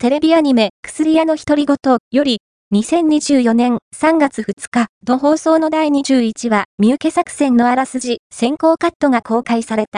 テレビアニメ、薬屋の独り言より、2024年3月2日の放送の第21話、三受け作戦のあらすじ、先行カットが公開された。